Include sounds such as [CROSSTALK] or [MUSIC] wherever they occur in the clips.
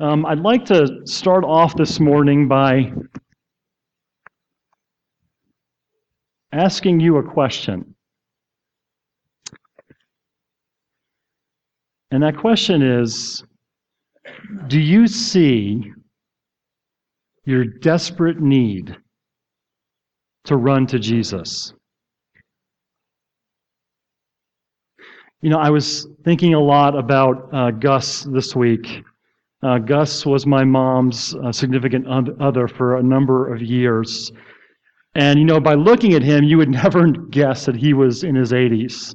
Um, I'd like to start off this morning by asking you a question. And that question is Do you see your desperate need to run to Jesus? You know, I was thinking a lot about uh, Gus this week uh, Gus was my mom's uh, significant other for a number of years. And, you know, by looking at him, you would [LAUGHS] never guess that he was in his 80s.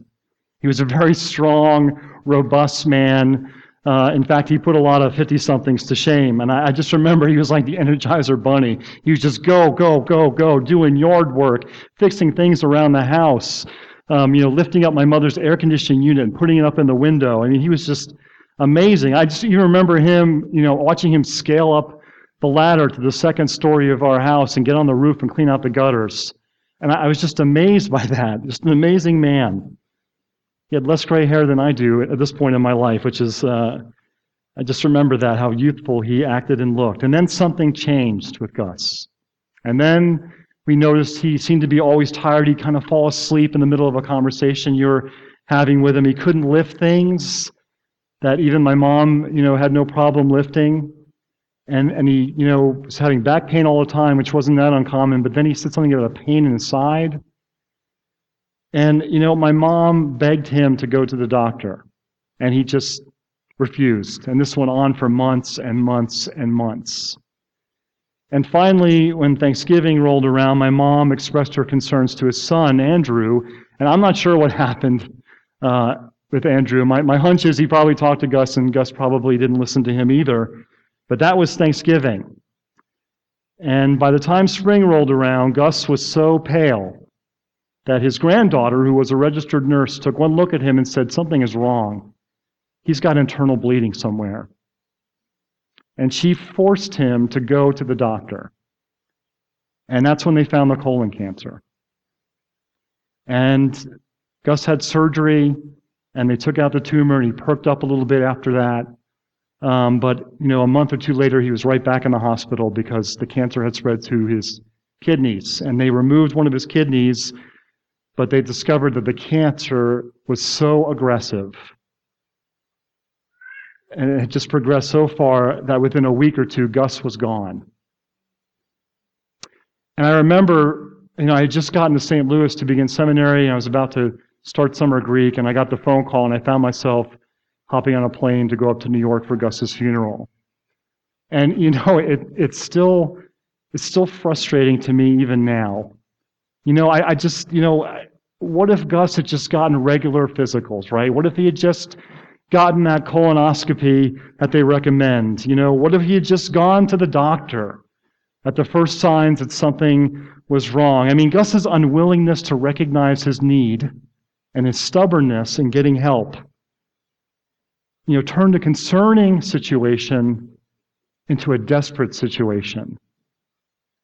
He was a very strong, robust man. Uh, in fact, he put a lot of 50 somethings to shame. And I, I, just remember he was like the Energizer Bunny. He was just go, go, go, go, doing yard work, fixing things around the house, um, you know, lifting up my mother's air conditioning unit and putting it up in the window. I mean, he was just amazing. I just even remember him, you know, watching him scale up the ladder to the second story of our house and get on the roof and clean out the gutters. And I, was just amazed by that. Just an amazing man. He had less gray hair than I do at this point in my life, which is, uh, I just remember that, how youthful he acted and looked. And then something changed with Gus. And then we noticed he seemed to be always tired. He'd kind of fall asleep in the middle of a conversation you were having with him. He couldn't lift things that even my mom, you know, had no problem lifting. And, and he, you know, was having back pain all the time, which wasn't that uncommon. But then he said something about a pain in his side. And, you know, my mom begged him to go to the doctor. And he just refused. And this went on for months and months and months. And finally, when Thanksgiving rolled around, my mom expressed her concerns to his son, Andrew. And I'm not sure what [LAUGHS] happened. Uh, with Andrew. My, my hunch is he probably talked to Gus, and Gus probably didn't listen to him either. But that was Thanksgiving. And by the time spring rolled around, Gus was so pale that his granddaughter, who was a registered nurse, took one look at him and said, Something is wrong. He's got internal bleeding somewhere. And she forced him to go to the doctor. And that's when they found the colon cancer. And Gus had surgery and they took out the tumor and he perked up a little bit after that. Um, but you know, a month or two later, he was right back in the hospital because the cancer had spread to his kidneys, and they removed one of his kidneys, but they discovered that the cancer was so aggressive and it had just progressed so far that within a week or two, Gus was gone. And I remember, you know, I had just gotten to St. Louis to begin seminary, and I was about to start summer Greek, and I got the phone call, and I found myself hopping on a plane to go up to New York for Gus's funeral. And you know, [LAUGHS] it, it's still it's still frustrating to me even now. You know, I, I just you know, what if Gus had just gotten regular physicals, right? What if he had just gotten that colonoscopy that they recommend? You know, what if he had just gone to the doctor at the first signs that something was wrong? I mean, Gus's unwillingness to recognize his need and his stubbornness in getting help. You know, turned a concerning situation into a desperate situation,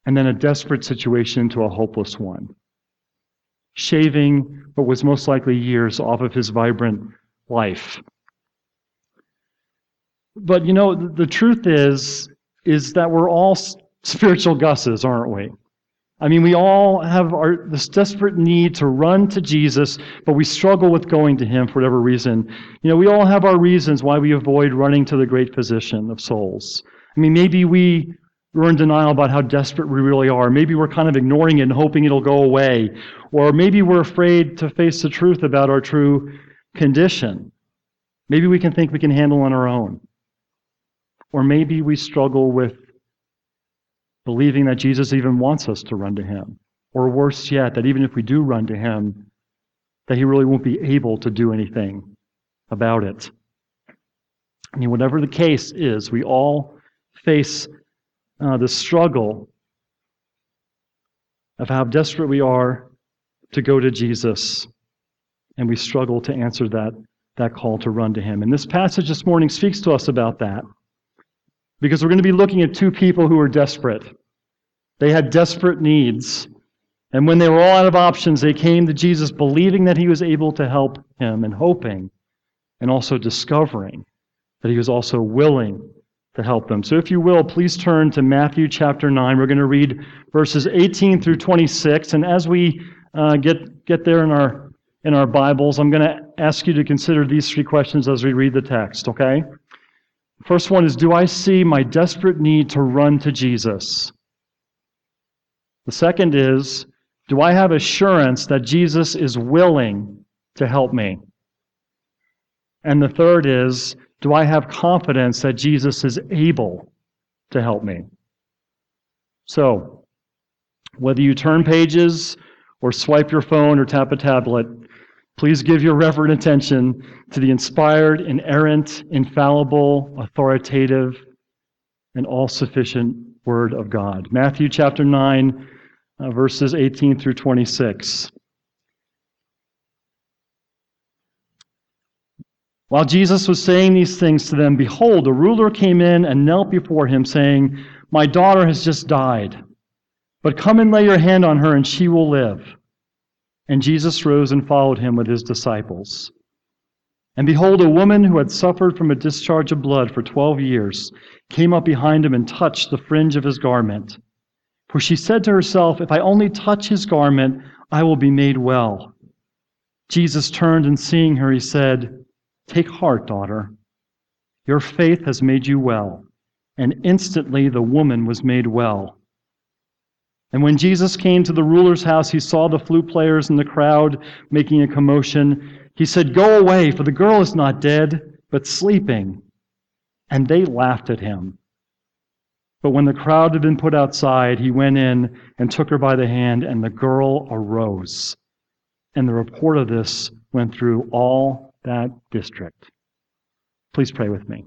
and then a desperate situation into a hopeless one, shaving what was most likely years off of his vibrant life. But you know, the truth is, is that we're all spiritual gusses, aren't we? I mean, we all have our, this desperate need to run to Jesus, but we struggle with going to Him for whatever reason. You know, we all have our reasons why we avoid running to the great physician of souls. I mean, maybe we we're in denial about how desperate we really are. Maybe we're kind of ignoring it and hoping it'll go away. Or maybe we're afraid to face the truth about our true condition. Maybe we can think we can handle on our own. Or maybe we struggle with believing that Jesus even wants us to run to him. Or worse yet, that even if we do run to him, that he really won't be able to do anything about it. I mean, whatever the case is, we all face uh, the struggle of how desperate we are to go to Jesus, and we struggle to answer that, that call to run to him. And this passage this morning speaks to us about that. Because we're going to be looking at two people who were desperate. They had desperate needs. And when they were all out of options, they came to Jesus believing that he was able to help him and hoping and also discovering that he was also willing to help them. So if you will, please turn to Matthew chapter 9. We're going to read verses 18 through 26. And as we uh, get, get there in our, in our Bibles, I'm going to ask you to consider these three questions as we read the text, okay? First one is Do I see my desperate need to run to Jesus? The second is Do I have assurance that Jesus is willing to help me? And the third is Do I have confidence that Jesus is able to help me? So, whether you turn pages or swipe your phone or tap a tablet, please give your reverent attention to the inspired, inerrant, infallible, authoritative, and all sufficient Word of God. Matthew chapter 9, uh, verses 18 through 26. While Jesus was saying these things to them, behold, a ruler came in and knelt before him, saying, My daughter has just died, but come and lay your hand on her, and she will live. And Jesus rose and followed him with his disciples. And behold, a woman who had suffered from a discharge of blood for twelve years came up behind him and touched the fringe of his garment. For she said to herself, If I only touch his garment, I will be made well. Jesus turned and seeing her, he said, Take heart, daughter. Your faith has made you well. And instantly the woman was made well. And when Jesus came to the ruler's house, he saw the flute players and the crowd making a commotion. He said, Go away, for the girl is not dead, but sleeping. And they laughed at him. But when the crowd had been put outside, he went in and took her by the hand, and the girl arose. And the report of this went through all that district. Please pray with me.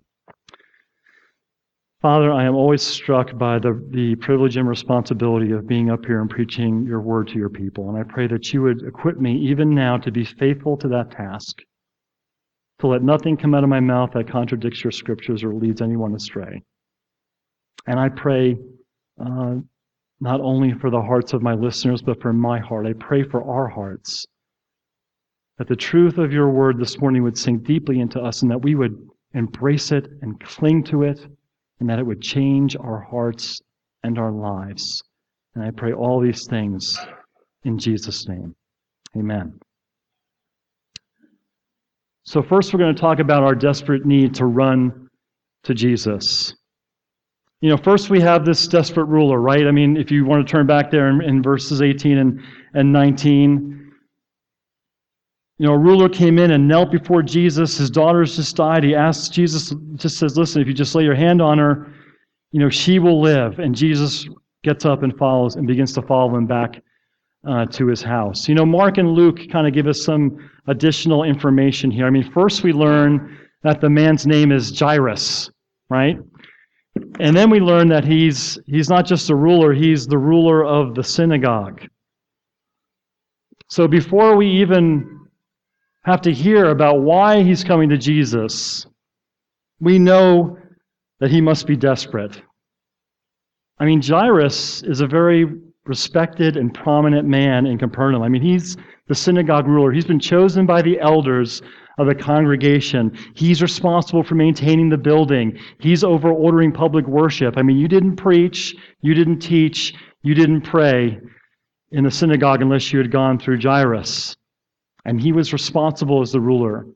Father, I am always struck by the, the privilege and responsibility of being up here and preaching your word to your people. And I pray that you would equip me even now to be faithful to that task, to let nothing come out of my mouth that contradicts your scriptures or leads anyone astray. And I pray uh, not only for the hearts of my listeners, but for my heart. I pray for our hearts that the truth of your word this morning would sink deeply into us and that we would embrace it and cling to it and that it would change our hearts and our lives. And I pray all these things in Jesus' name. Amen. So, first, we're going to talk about our desperate need to run to Jesus. You know, first we have this desperate ruler, right? I mean, if you want to turn back there in, in verses 18 and, and 19, you know, a ruler came in and knelt before Jesus. His daughter's just died. He asks Jesus, just says, listen, if you just lay your hand on her, you know, she will live. And Jesus gets up and follows and begins to follow him back uh, to his house. You know, Mark and Luke kind of give us some additional information here. I mean, first we learn that the man's name is Jairus, right? And then we learn that he's he's not just a ruler, he's the ruler of the synagogue. So before we even have to hear about why he's coming to Jesus, we know that he must be desperate. I mean, Jairus is a very respected and prominent man in Capernaum. I mean, he's the synagogue ruler. He's been chosen by the elders of the congregation. He's responsible for maintaining the building. He's over ordering public worship. I mean, you didn't preach, you didn't teach, you didn't pray in the synagogue unless you had gone through Jairus. And he was responsible as the ruler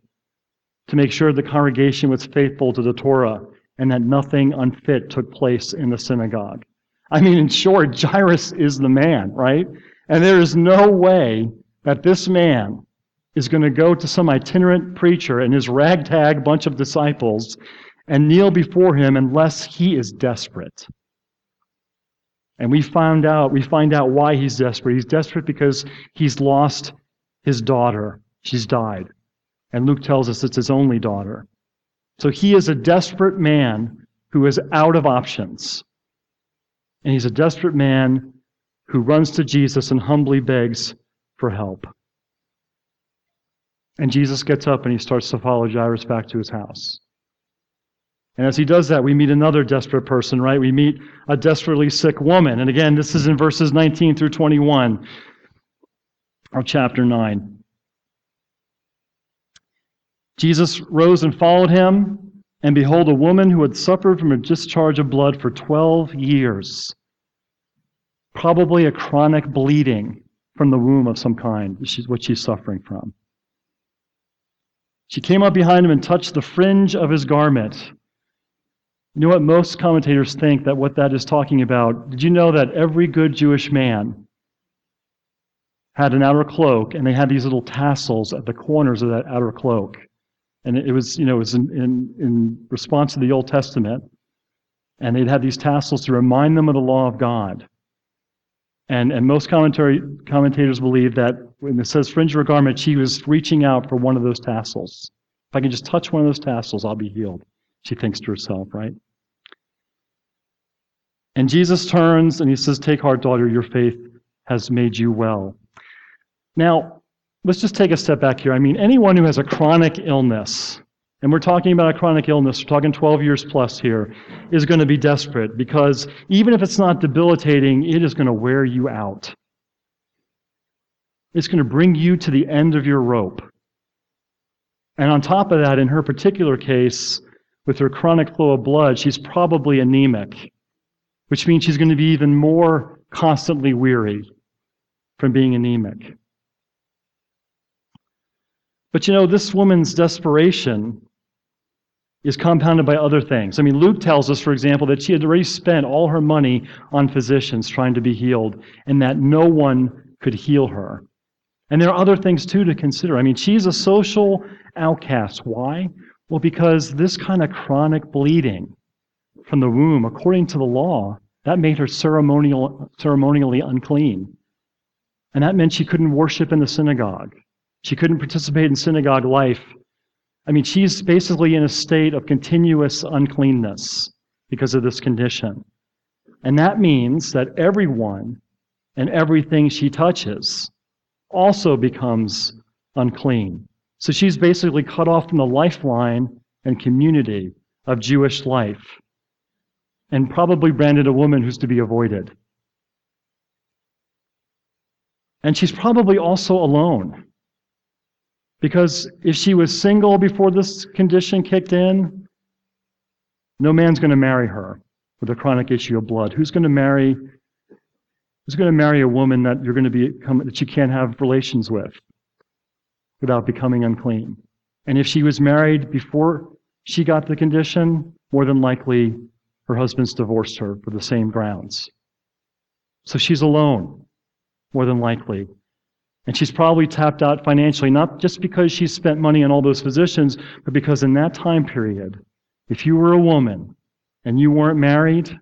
to make sure the congregation was faithful to the Torah and that nothing unfit took place in the synagogue. I mean, in short, Jairus is the man, right? And there is no way that this man is going to go to some itinerant preacher and his ragtag bunch of disciples and kneel before him unless he is desperate. And we found out, we find out why he's desperate. He's desperate because he's lost his daughter. She's died. And Luke tells us it's his only daughter. So he is a desperate man who is out of options. And he's a desperate man who runs to Jesus and humbly begs for help. And Jesus gets up and he starts to follow Jairus back to his house. And as he does that, we meet another desperate person, right? We meet a desperately sick woman. And again, this is in verses 19 through 21 of chapter 9. Jesus rose and followed him, And behold, a woman who had suffered from a discharge of blood for 12 years, probably a chronic bleeding from the womb of some kind, which is what she's suffering from. She came up behind him and touched the fringe of his garment. You know what most commentators think that what that is talking about? Did you know that every good Jewish man had an outer cloak and they had these little tassels at the corners of that outer cloak? And it was, you know, it was in, in, in response to the Old Testament. And they'd have these tassels to remind them of the law of God. And, and most commentary, commentators believe that when it says fringe of her garment, she was reaching out for one of those tassels. If I can just touch one of those tassels, I'll be healed, she thinks to herself, right? And Jesus turns and he says, Take heart, daughter, your faith has made you well. Now, let's just take a step back here. I mean, anyone who has a chronic illness, and we're talking about a chronic illness, we're talking 12 years plus here, is going to be desperate because even if it's not debilitating, it is going to wear you out. It's going to bring you to the end of your rope. And on top of that, in her particular case, with her chronic flow of blood, she's probably anemic, which means she's going to be even more constantly weary from being anemic. But you know, this woman's desperation is compounded by other things. I mean, Luke tells us, for example, that she had already spent all her money on physicians trying to be healed, and that no one could heal her. And there are other things, too, to consider. I mean, she's a social outcast. Why? Well, because this kind of chronic bleeding from the womb, according to the law, that made her ceremonial, ceremonially unclean. And that meant she couldn't worship in the synagogue. She couldn't participate in synagogue life I mean, she's basically in a state of continuous uncleanness because of this condition. And that means that everyone and everything she touches also becomes unclean. So she's basically cut off from the lifeline and community of Jewish life and probably branded a woman who's to be avoided. And she's probably also alone. Because if she was single before this condition kicked in, no man's going to marry her with a chronic issue of blood. Who's going to marry? Who's going to marry a woman that you're going to be that you can't have relations with without becoming unclean? And if she was married before she got the condition, more than likely her husband's divorced her for the same grounds. So she's alone, more than likely. And she's probably tapped out financially, not just because she spent money on all those physicians, but because in that time period, if you were a woman and you weren't married,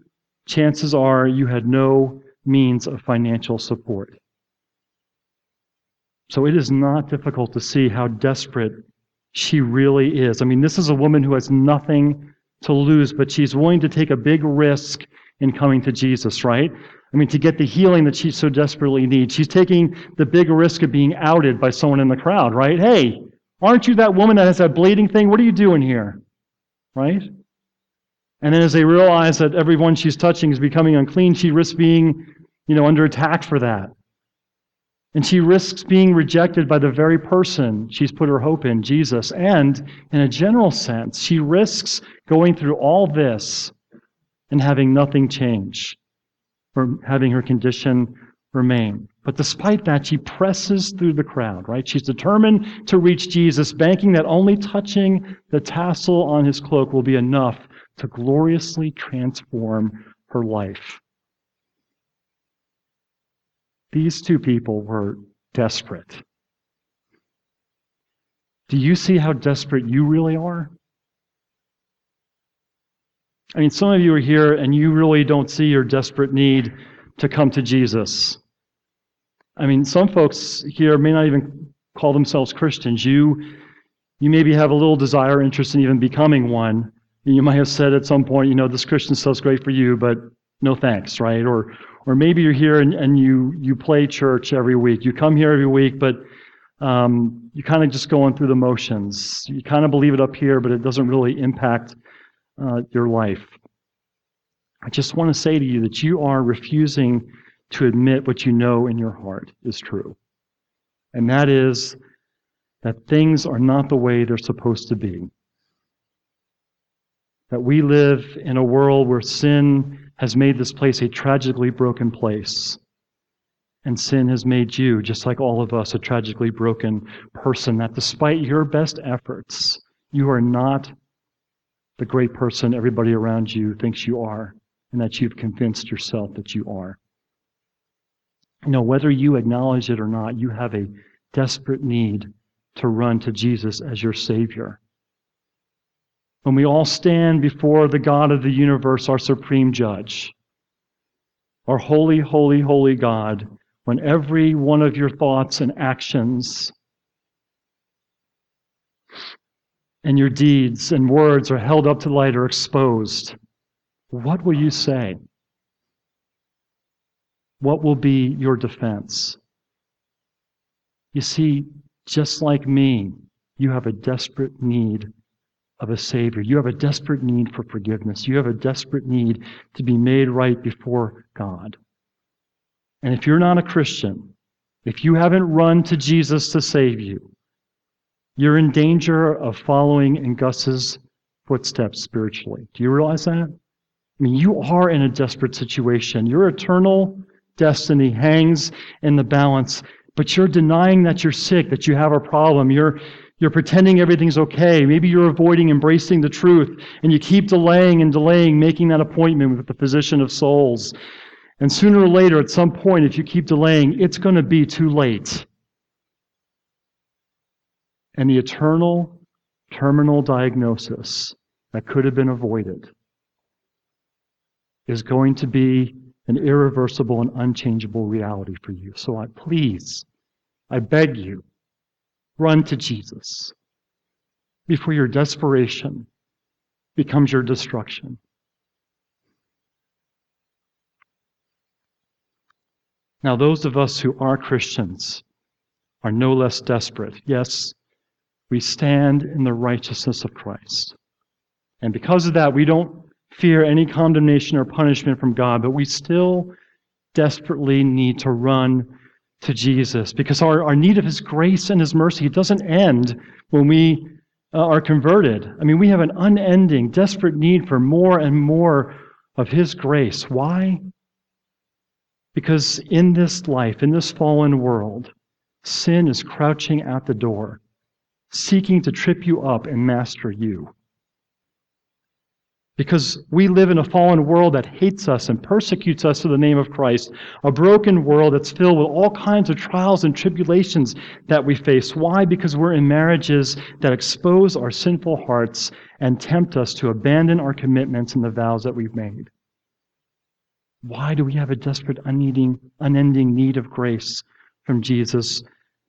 chances are you had no means of financial support. So it is not difficult to see how desperate she really is. I mean, this is a woman who has nothing to lose, but she's willing to take a big risk in coming to Jesus, right? I mean, to get the healing that she so desperately needs. She's taking the big risk of being outed by someone in the crowd, right? Hey, aren't you that woman that has that bleeding thing? What are you doing here? Right? And then as they realize that everyone she's touching is becoming unclean, she risks being, you know, under attack for that. And she risks being rejected by the very person she's put her hope in, Jesus. And in a general sense, she risks going through all this and having nothing change or having her condition remain. But despite that, she presses through the crowd, right? She's determined to reach Jesus, banking that only touching the tassel on his cloak will be enough to gloriously transform her life. These two people were desperate. Do you see how desperate you really are? I mean, some of you are here and you really don't see your desperate need to come to Jesus. I mean, some folks here may not even call themselves Christians. You, you maybe have a little desire, interest in even becoming one. You might have said at some point, you know, this Christian stuff's great for you, but no thanks, right? Or, or maybe you're here and, and you, you play church every week. You come here every week, but um, you kind of just going through the motions. You kind of believe it up here, but it doesn't really impact uh, your life. I just want to say to you that you are refusing to admit what you know in your heart is true. And that is that things are not the way they're supposed to be. that we live in a world where sin has made this place a tragically broken place. And sin has made you, just like all of us, a tragically broken person. That despite your best efforts, you are not the great person everybody around you thinks you are, and that you've convinced yourself that you are. You know, whether you acknowledge it or not, you have a desperate need to run to Jesus as your Savior. When we all stand before the God of the universe, our supreme judge, our holy, holy, holy God, when every one of your thoughts and actions and your deeds and words are held up to light or exposed, what will you say? What will be your defense? You see, just like me, you have a desperate need of a Savior. You have a desperate need for forgiveness. You have a desperate need to be made right before God. And if you're not a Christian, if you haven't run to Jesus to save you, you're in danger of following in Gus's footsteps spiritually. Do you realize that? I mean, you are in a desperate situation. Your eternal destiny hangs in the balance, but you're denying that you're sick, that you have a problem. You're, you're pretending everything's okay. Maybe you're avoiding embracing the truth, and you keep delaying and delaying making that appointment with the physician of souls. And sooner or later, at some point, if you keep delaying, it's going to be too late. And the eternal terminal diagnosis that could have been avoided is going to be an irreversible and unchangeable reality for you. So I please, I beg you, run to Jesus before your desperation becomes your destruction. Now, those of us who are Christians are no less desperate. Yes, we stand in the righteousness of Christ. And because of that, we don't fear any condemnation or punishment from God, but we still desperately need to run to Jesus because our, our need of His grace and His mercy doesn't end when we uh, are converted. I mean, we have an unending, desperate need for more and more of His grace. Why? Because in this life, in this fallen world, sin is crouching at the door, seeking to trip you up and master you. Because we live in a fallen world that hates us and persecutes us for the name of Christ, a broken world that's filled with all kinds of trials and tribulations that we face. Why? Because we're in marriages that expose our sinful hearts and tempt us to abandon our commitments and the vows that we've made. Why do we have a desperate, unneeding, unending need of grace from Jesus?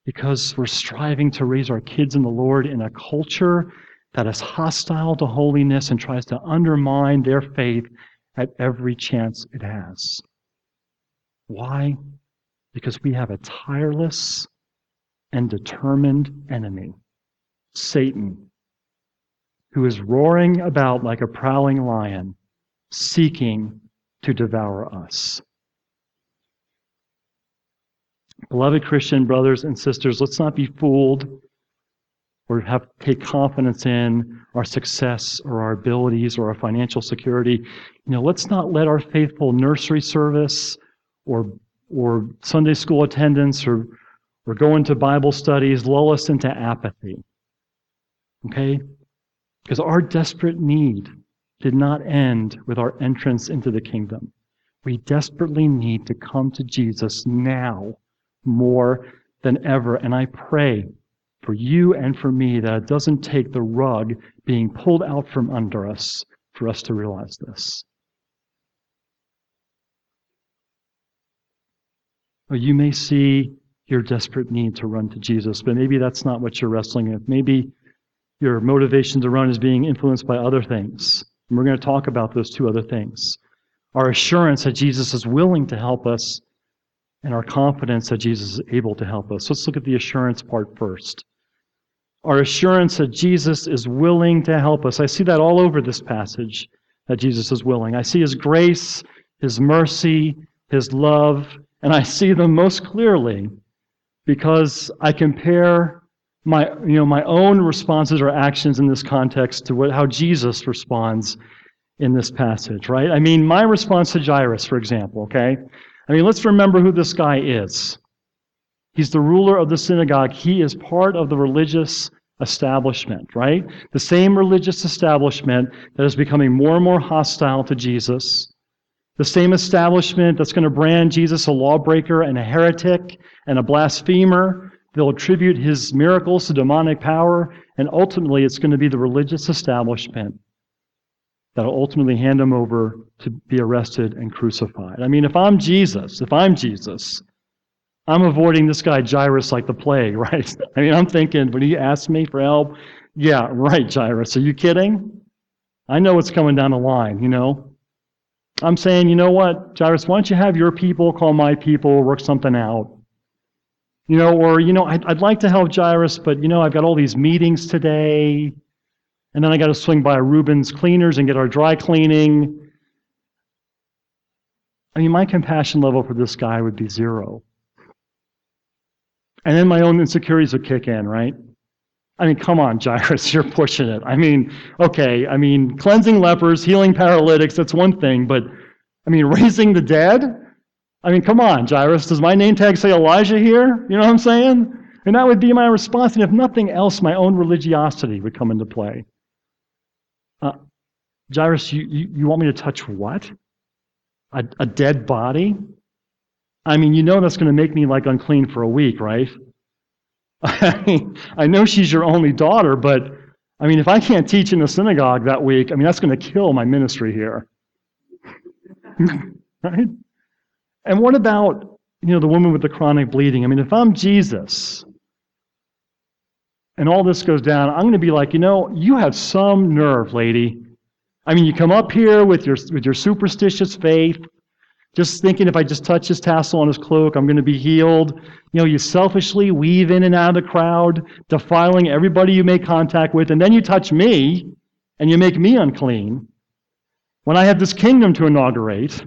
Because we're striving to raise our kids in the Lord in a culture that is hostile to holiness and tries to undermine their faith at every chance it has. Why? Because we have a tireless and determined enemy, Satan, who is roaring about like a prowling lion, seeking to devour us. Beloved Christian brothers and sisters, let's not be fooled or have take confidence in our success or our abilities or our financial security. You know, let's not let our faithful nursery service or or Sunday school attendance or or going to Bible studies lull us into apathy. Okay? Because our desperate need did not end with our entrance into the kingdom. We desperately need to come to Jesus now more than ever. And I pray for you and for me that it doesn't take the rug being pulled out from under us for us to realize this. Well, you may see your desperate need to run to Jesus, but maybe that's not what you're wrestling with. Maybe your motivation to run is being influenced by other things. And we're going to talk about those two other things. Our assurance that Jesus is willing to help us and our confidence that Jesus is able to help us. Let's look at the assurance part first. Our assurance that Jesus is willing to help us. I see that all over this passage, that Jesus is willing. I see his grace, his mercy, his love, and I see them most clearly because I compare my, you know, my own responses or actions in this context to what, how Jesus responds in this passage, right? I mean, my response to Jairus, for example, okay? I mean, let's remember who this guy is. He's the ruler of the synagogue. He is part of the religious establishment, right? The same religious establishment that is becoming more and more hostile to Jesus. The same establishment that's going to brand Jesus a lawbreaker and a heretic and a blasphemer. They'll attribute his miracles to demonic power, and ultimately it's going to be the religious establishment that'll ultimately hand him over to be arrested and crucified. I mean, if I'm Jesus, if I'm Jesus, I'm avoiding this guy Jairus like the plague, [LAUGHS] right? I mean, I'm thinking, when he asks me for help, yeah, right, Jairus, are you kidding? I know what's coming down the line, you know? I'm saying, you know what, Jairus, why don't you have your people call my people, work something out? You know, or, you know, I'd, I'd like to help Jairus, but, you know, I've got all these meetings today. And then I got to swing by Rubens cleaners and get our dry cleaning. I mean, my compassion level for this guy would be zero. And then my own insecurities would kick in, right? I mean, come on, Jairus, [LAUGHS] you're pushing it. I mean, okay, I mean, cleansing lepers, healing paralytics, that's one thing, but I mean, [LAUGHS] raising the dead? I mean, come on, Jairus, does my name tag say Elijah here? You know what I'm saying? And that would be my response. And if nothing else, my own religiosity would come into play. Jairus, you, you, you want me to touch what? A, a dead body? I mean, you know that's going to make me like unclean for a week, right? I [LAUGHS] I know she's your only daughter, but I mean, if I can't teach in the synagogue that week, I mean, that's going to kill my ministry here. [LAUGHS] right? And what about, you know, the woman with the chronic bleeding? I mean, if I'm Jesus, and all this goes down, I'm going to be like, you know, you have some nerve, lady. I mean, you come up here with your with your superstitious faith, just thinking if I just touch his tassel on his cloak, I'm going to be healed. You know, you selfishly weave in and out of the crowd, defiling everybody you make contact with, and then you touch me and you make me unclean. When I have this kingdom to inaugurate,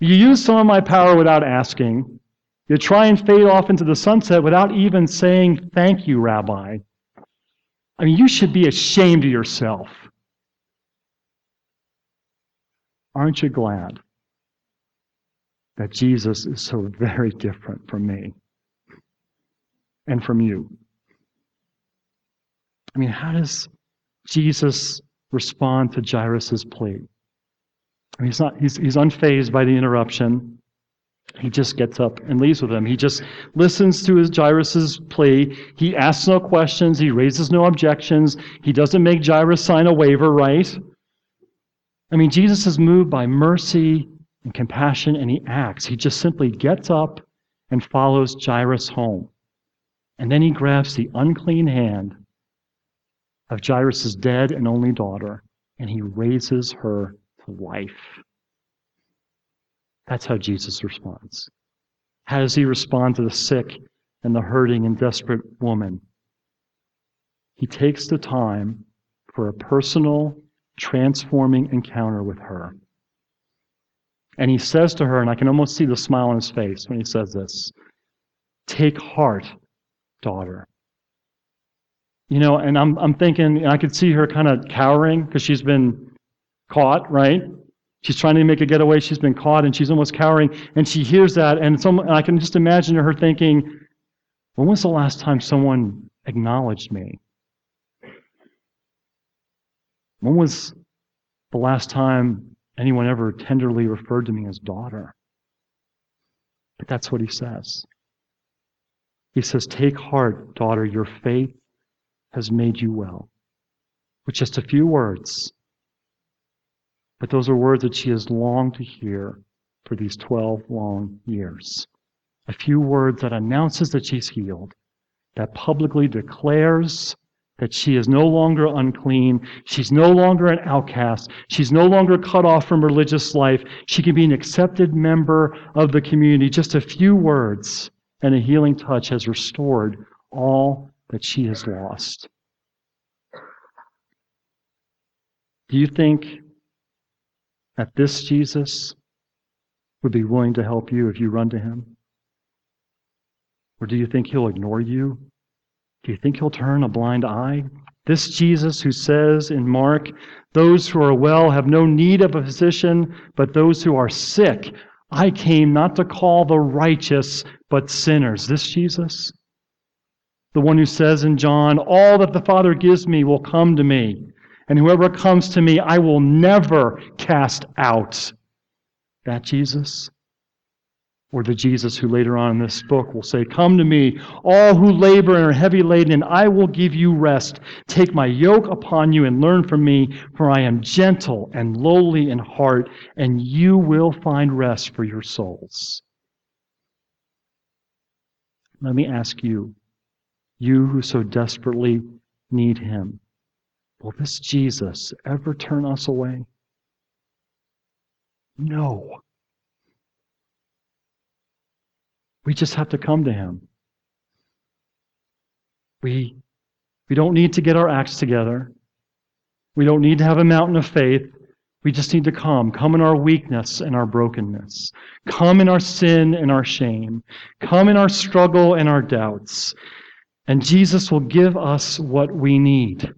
you use some of my power without asking. You try and fade off into the sunset without even saying, Thank you, Rabbi. I mean, you should be ashamed of yourself. Aren't you glad that Jesus is so very different from me and from you? I mean, how does Jesus respond to Jairus' plea? I mean, he's not he's he's unfazed by the interruption. He just gets up and leaves with him. He just listens to his Jairus' plea. He asks no questions. He raises no objections. He doesn't make Jairus sign a waiver, right? I mean, Jesus is moved by mercy and compassion, and he acts. He just simply gets up and follows Jairus home. And then he grabs the unclean hand of Jairus' dead and only daughter, and he raises her to life. That's how Jesus responds. How does he respond to the sick and the hurting and desperate woman? He takes the time for a personal, transforming encounter with her. And he says to her, and I can almost see the smile on his face when he says this Take heart, daughter. You know, and I'm, I'm thinking, I could see her kind of cowering because she's been caught, right? She's trying to make a getaway. She's been caught and she's almost cowering. And she hears that. And, some, and I can just imagine her thinking, when was the last time someone acknowledged me? When was the last time anyone ever tenderly referred to me as daughter? But that's what he says. He says, Take heart, daughter, your faith has made you well. With just a few words, but those are words that she has longed to hear for these 12 long years. A few words that announces that she's healed, that publicly declares that she is no longer unclean. She's no longer an outcast. She's no longer cut off from religious life. She can be an accepted member of the community. Just a few words and a healing touch has restored all that she has lost. Do you think that this Jesus would be willing to help you if you run to him? Or do you think he'll ignore you Do you think he'll turn a blind eye? This Jesus who says in Mark, Those who are well have no need of a physician, but those who are sick. I came not to call the righteous, but sinners. This Jesus? The one who says in John, All that the Father gives me will come to me, and whoever comes to me I will never cast out. That Jesus? Or the Jesus who later on in this book will say, Come to me, all who labor and are heavy laden, and I will give you rest. Take my yoke upon you and learn from me, for I am gentle and lowly in heart, and you will find rest for your souls. Let me ask you, you who so desperately need him, will this Jesus ever turn us away? No. We just have to come to Him. We, we don't need to get our acts together. We don't need to have a mountain of faith. We just need to come. Come in our weakness and our brokenness. Come in our sin and our shame. Come in our struggle and our doubts. And Jesus will give us what we need.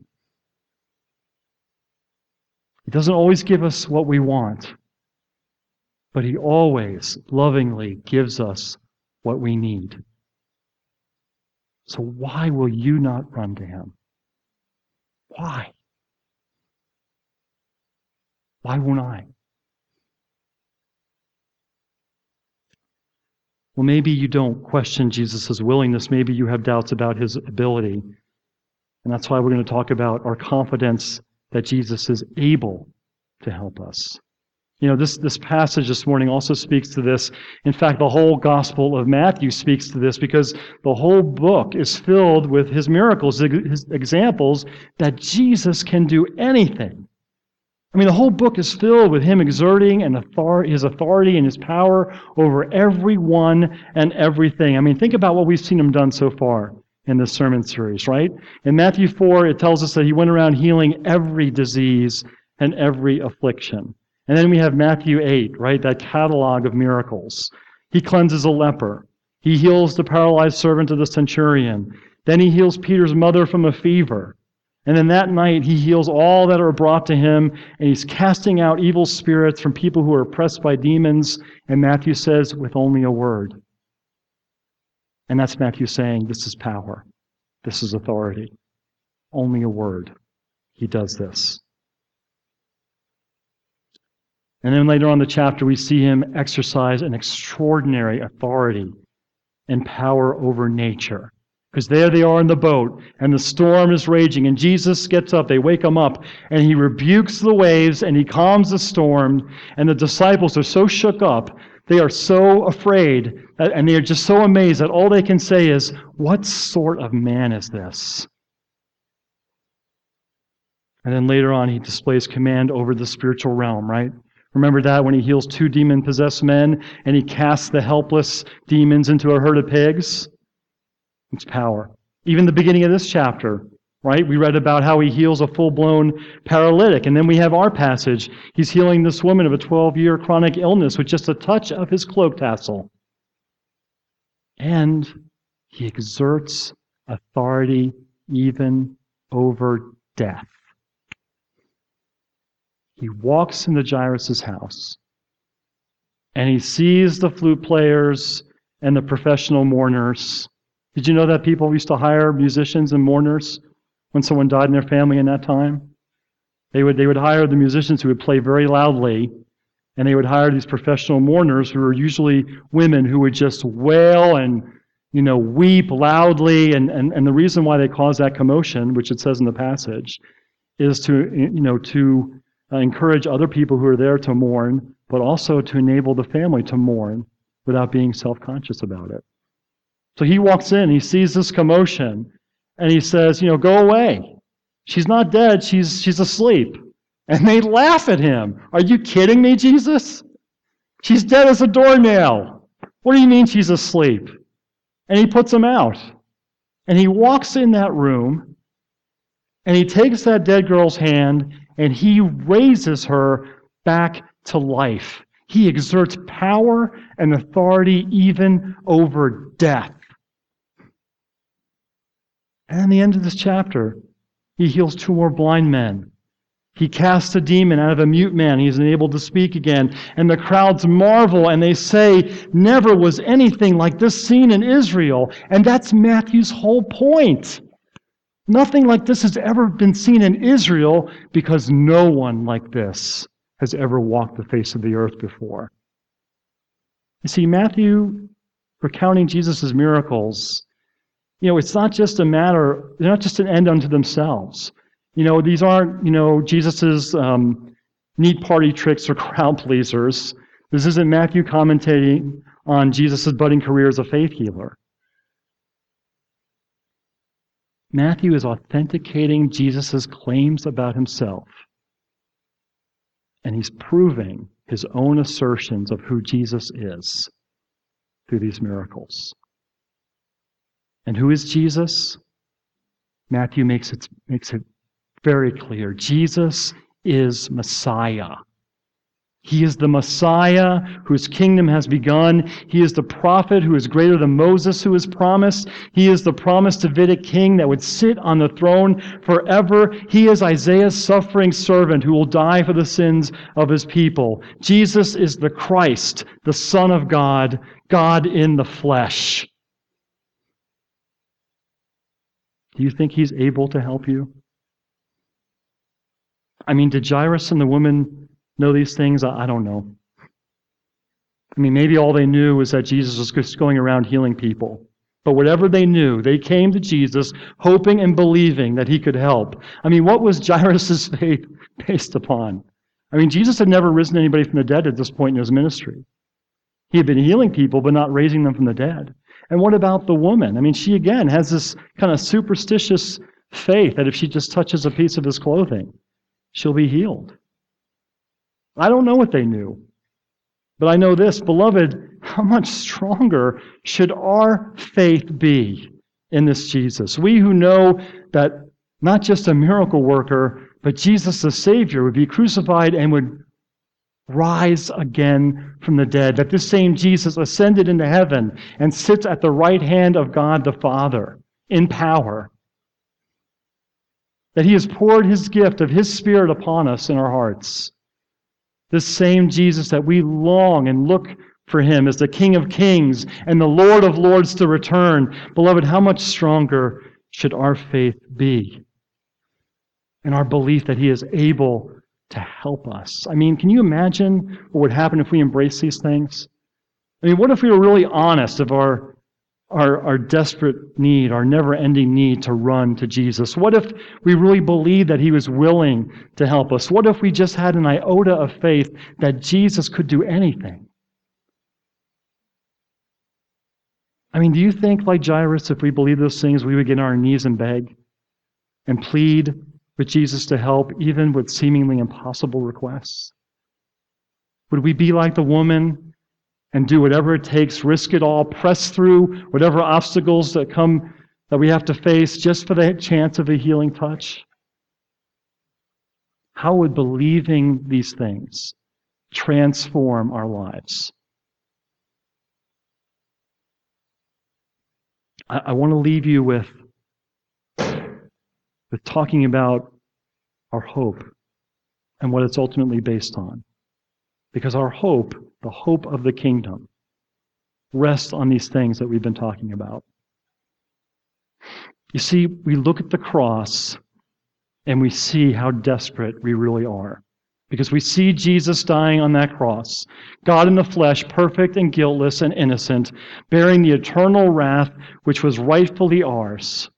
He doesn't always give us what we want, but He always lovingly gives us what we need. So why will you not run to him? Why? Why won't I? Well, maybe you don't question Jesus' willingness. Maybe you have doubts about his ability. And that's why we're going to talk about our confidence that Jesus is able to help us. You know, this, this passage this morning also speaks to this. In fact, the whole Gospel of Matthew speaks to this because the whole book is filled with his miracles, his examples that Jesus can do anything. I mean, the whole book is filled with him exerting and his authority and his power over everyone and everything. I mean, think about what we've seen him done so far in this sermon series, right? In Matthew 4, it tells us that he went around healing every disease and every affliction. And then we have Matthew 8, right? That catalog of miracles. He cleanses a leper. He heals the paralyzed servant of the centurion. Then he heals Peter's mother from a fever. And then that night, he heals all that are brought to him, and he's casting out evil spirits from people who are oppressed by demons. And Matthew says, with only a word. And that's Matthew saying, this is power. This is authority. Only a word. He does this. And then later on in the chapter, we see him exercise an extraordinary authority and power over nature. Because there they are in the boat, and the storm is raging, and Jesus gets up, they wake him up, and he rebukes the waves, and he calms the storm, and the disciples are so shook up, they are so afraid, and they are just so amazed that all they can say is, What sort of man is this? And then later on, he displays command over the spiritual realm, right? Remember that when he heals two demon possessed men and he casts the helpless demons into a herd of pigs? It's power. Even the beginning of this chapter, right? We read about how he heals a full blown paralytic. And then we have our passage. He's healing this woman of a 12 year chronic illness with just a touch of his cloak tassel. And he exerts authority even over death. He walks into Jairus' house and he sees the flute players and the professional mourners. Did you know that people used to hire musicians and mourners when someone died in their family in that time? They would, they would hire the musicians who would play very loudly, and they would hire these professional mourners who were usually women who would just wail and you know, weep loudly. And, and, and the reason why they caused that commotion, which it says in the passage, is to, you know, to uh, encourage other people who are there to mourn, but also to enable the family to mourn without being self conscious about it. So he walks in, he sees this commotion, and he says, You know, go away. She's not dead, she's, she's asleep. And they laugh at him. Are you kidding me, Jesus? She's dead as a doornail. What do you mean she's asleep? And he puts them out. And he walks in that room, and he takes that dead girl's hand and he raises her back to life. He exerts power and authority even over death. And in the end of this chapter, he heals two more blind men. He casts a demon out of a mute man. He's enabled to speak again. And the crowds marvel and they say, Never was anything like this seen in Israel. And that's Matthew's whole point. Nothing like this has ever been seen in Israel because no one like this has ever walked the face of the earth before. You see, Matthew recounting Jesus' miracles, you know, it's not just a matter, they're not just an end unto themselves. You know, these aren't, you know, Jesus' um, neat party tricks or [LAUGHS] crowd pleasers. This isn't Matthew commentating on Jesus' budding career as a faith healer. Matthew is authenticating Jesus' claims about himself. And he's proving his own assertions of who Jesus is through these miracles. And who is Jesus? Matthew makes it, makes it very clear. Jesus is Messiah. He is the Messiah whose kingdom has begun. He is the prophet who is greater than Moses who is promised. He is the promised Davidic king that would sit on the throne forever. He is Isaiah's suffering servant who will die for the sins of his people. Jesus is the Christ, the Son of God, God in the flesh. Do you think he's able to help you? I mean, did Jairus and the woman know these things? I don't know. I mean, maybe all they knew was that Jesus was just going around healing people. But whatever they knew, they came to Jesus hoping and believing that he could help. I mean, what was [LAUGHS] Jairus' faith based upon? I mean, Jesus had never risen anybody from the dead at this point in his ministry. He had been healing people, but not raising them from the dead. And what about the woman? I mean, she again has this kind of superstitious faith that if she just touches a piece of his clothing, she'll be healed. I don't know what they knew, but I know this, beloved, how much stronger should our faith be in this Jesus? We who know that not just a miracle worker, but Jesus the Savior would be crucified and would rise again from the dead, that this same Jesus ascended into heaven and sits at the right hand of God the Father in power that He has poured His gift of His Spirit upon us in our hearts. This same Jesus that we long and look for Him as the King of Kings and the Lord of Lords to return. Beloved, how much stronger should our faith be? And our belief that He is able to help us. I mean, can you imagine what would happen if we embrace these things? I mean, what if we were really honest of our our, our desperate need, our never ending need to run to Jesus? What if we really believed that He was willing to help us? What if we just had an iota of faith that Jesus could do anything? I mean, do you think, like Jairus, if we believe those things, we would get on our knees and beg and plead with Jesus to help, even with seemingly impossible requests? Would we be like the woman and do whatever it takes, risk it all, press through whatever obstacles that come that we have to face just for the chance of a healing touch? How would believing these things transform our lives? I, I want to leave you with, with talking about our hope and what it's ultimately based on. Because our hope the hope of the kingdom rests on these things that we've been talking about. You see, we look at the cross and we see how desperate we really are. Because we see Jesus dying on that cross, God in the flesh, perfect and guiltless and innocent, bearing the eternal wrath which was rightfully ours.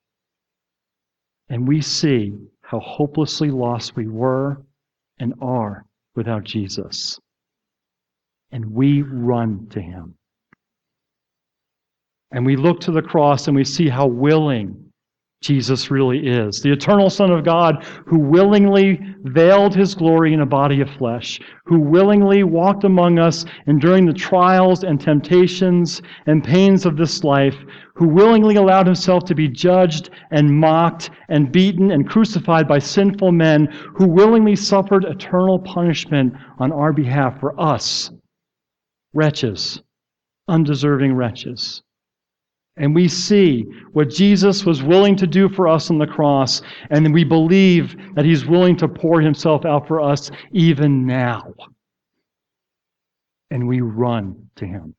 And we see how hopelessly lost we were and are without Jesus and we run to him. And we look to the cross and we see how willing Jesus really is. The eternal Son of God who willingly veiled his glory in a body of flesh, who willingly walked among us enduring the trials and temptations and pains of this life, who willingly allowed himself to be judged and mocked and beaten and crucified by sinful men, who willingly suffered eternal punishment on our behalf for us wretches, undeserving wretches. and we see what Jesus was willing to do for us on the cross, and we believe that he's willing to pour himself out for us even now. And we run to him.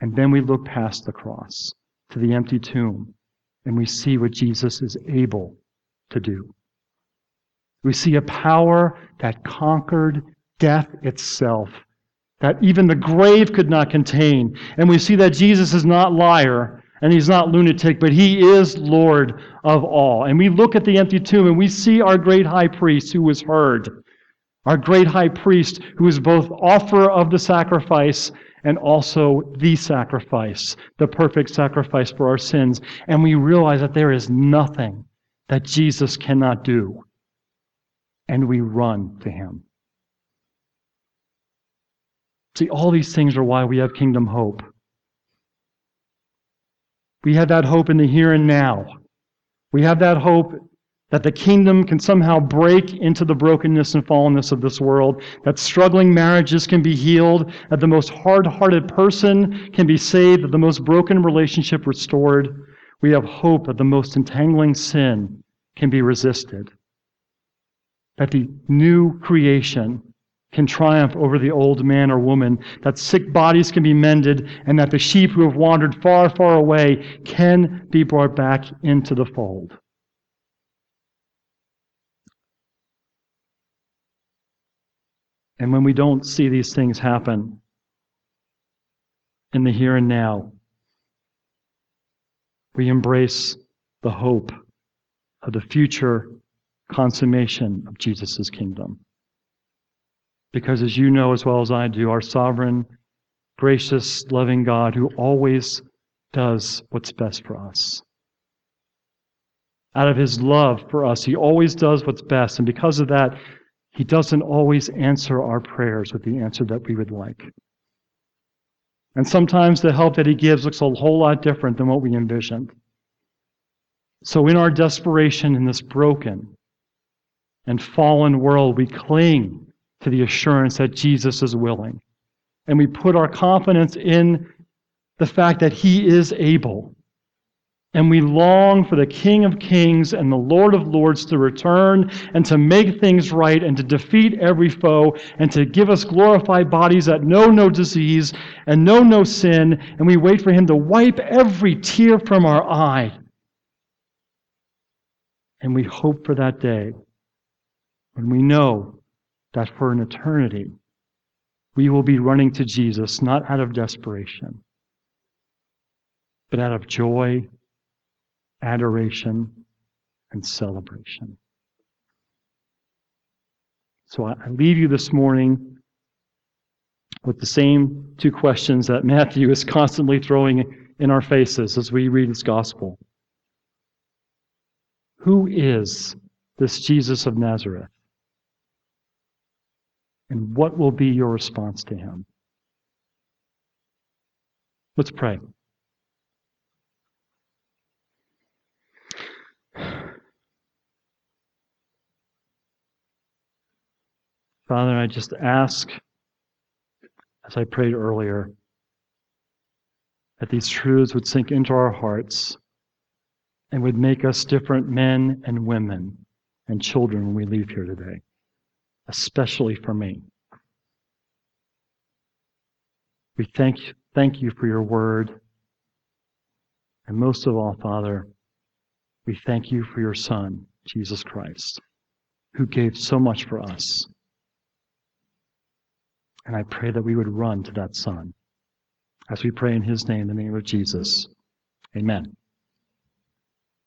And then we look past the cross to the empty tomb, and we see what Jesus is able to do. We see a power that conquered death itself that even the grave could not contain. And we see that Jesus is not liar and he's not lunatic, but he is Lord of all. And we look at the empty tomb and we see our great high priest who was heard. Our great high priest who is both offerer of the sacrifice and also the sacrifice, the perfect sacrifice for our sins. And we realize that there is nothing that Jesus cannot do. And we run to him. See, all these things are why we have kingdom hope. We have that hope in the here and now. We have that hope that the kingdom can somehow break into the brokenness and fallenness of this world, that struggling marriages can be healed, that the most hard hearted person can be saved, that the most broken relationship restored. We have hope that the most entangling sin can be resisted, that the new creation can triumph over the old man or woman, that sick bodies can be mended, and that the sheep who have wandered far, far away can be brought back into the fold. And when we don't see these things happen in the here and now, we embrace the hope of the future consummation of Jesus' kingdom. Because as you know as well as I do, our sovereign, gracious, loving God who always does what's best for us. Out of his love for us, he always does what's best. And because of that, he doesn't always answer our prayers with the answer that we would like. And sometimes the help that he gives looks a whole lot different than what we envisioned. So, in our desperation in this broken and fallen world, we cling to the assurance that Jesus is willing. And we put our confidence in the fact that He is able. And we long for the King of Kings and the Lord of Lords to return and to make things right and to defeat every foe and to give us glorified bodies that know no disease and know no sin. And we wait for Him to wipe every tear from our eye. And we hope for that day when we know that for an eternity, we will be running to Jesus not out of desperation, but out of joy, adoration, and celebration. So I leave you this morning with the same two questions that Matthew is constantly throwing in our faces as we read his gospel. Who is this Jesus of Nazareth? And what will be your response to him? Let's pray. Father, I just ask, as I prayed earlier, that these truths would sink into our hearts and would make us different men and women and children when we leave here today especially for me. We thank, thank you for your word. And most of all, Father, we thank you for your Son, Jesus Christ, who gave so much for us. And I pray that we would run to that Son. As we pray in his name, in the name of Jesus. Amen.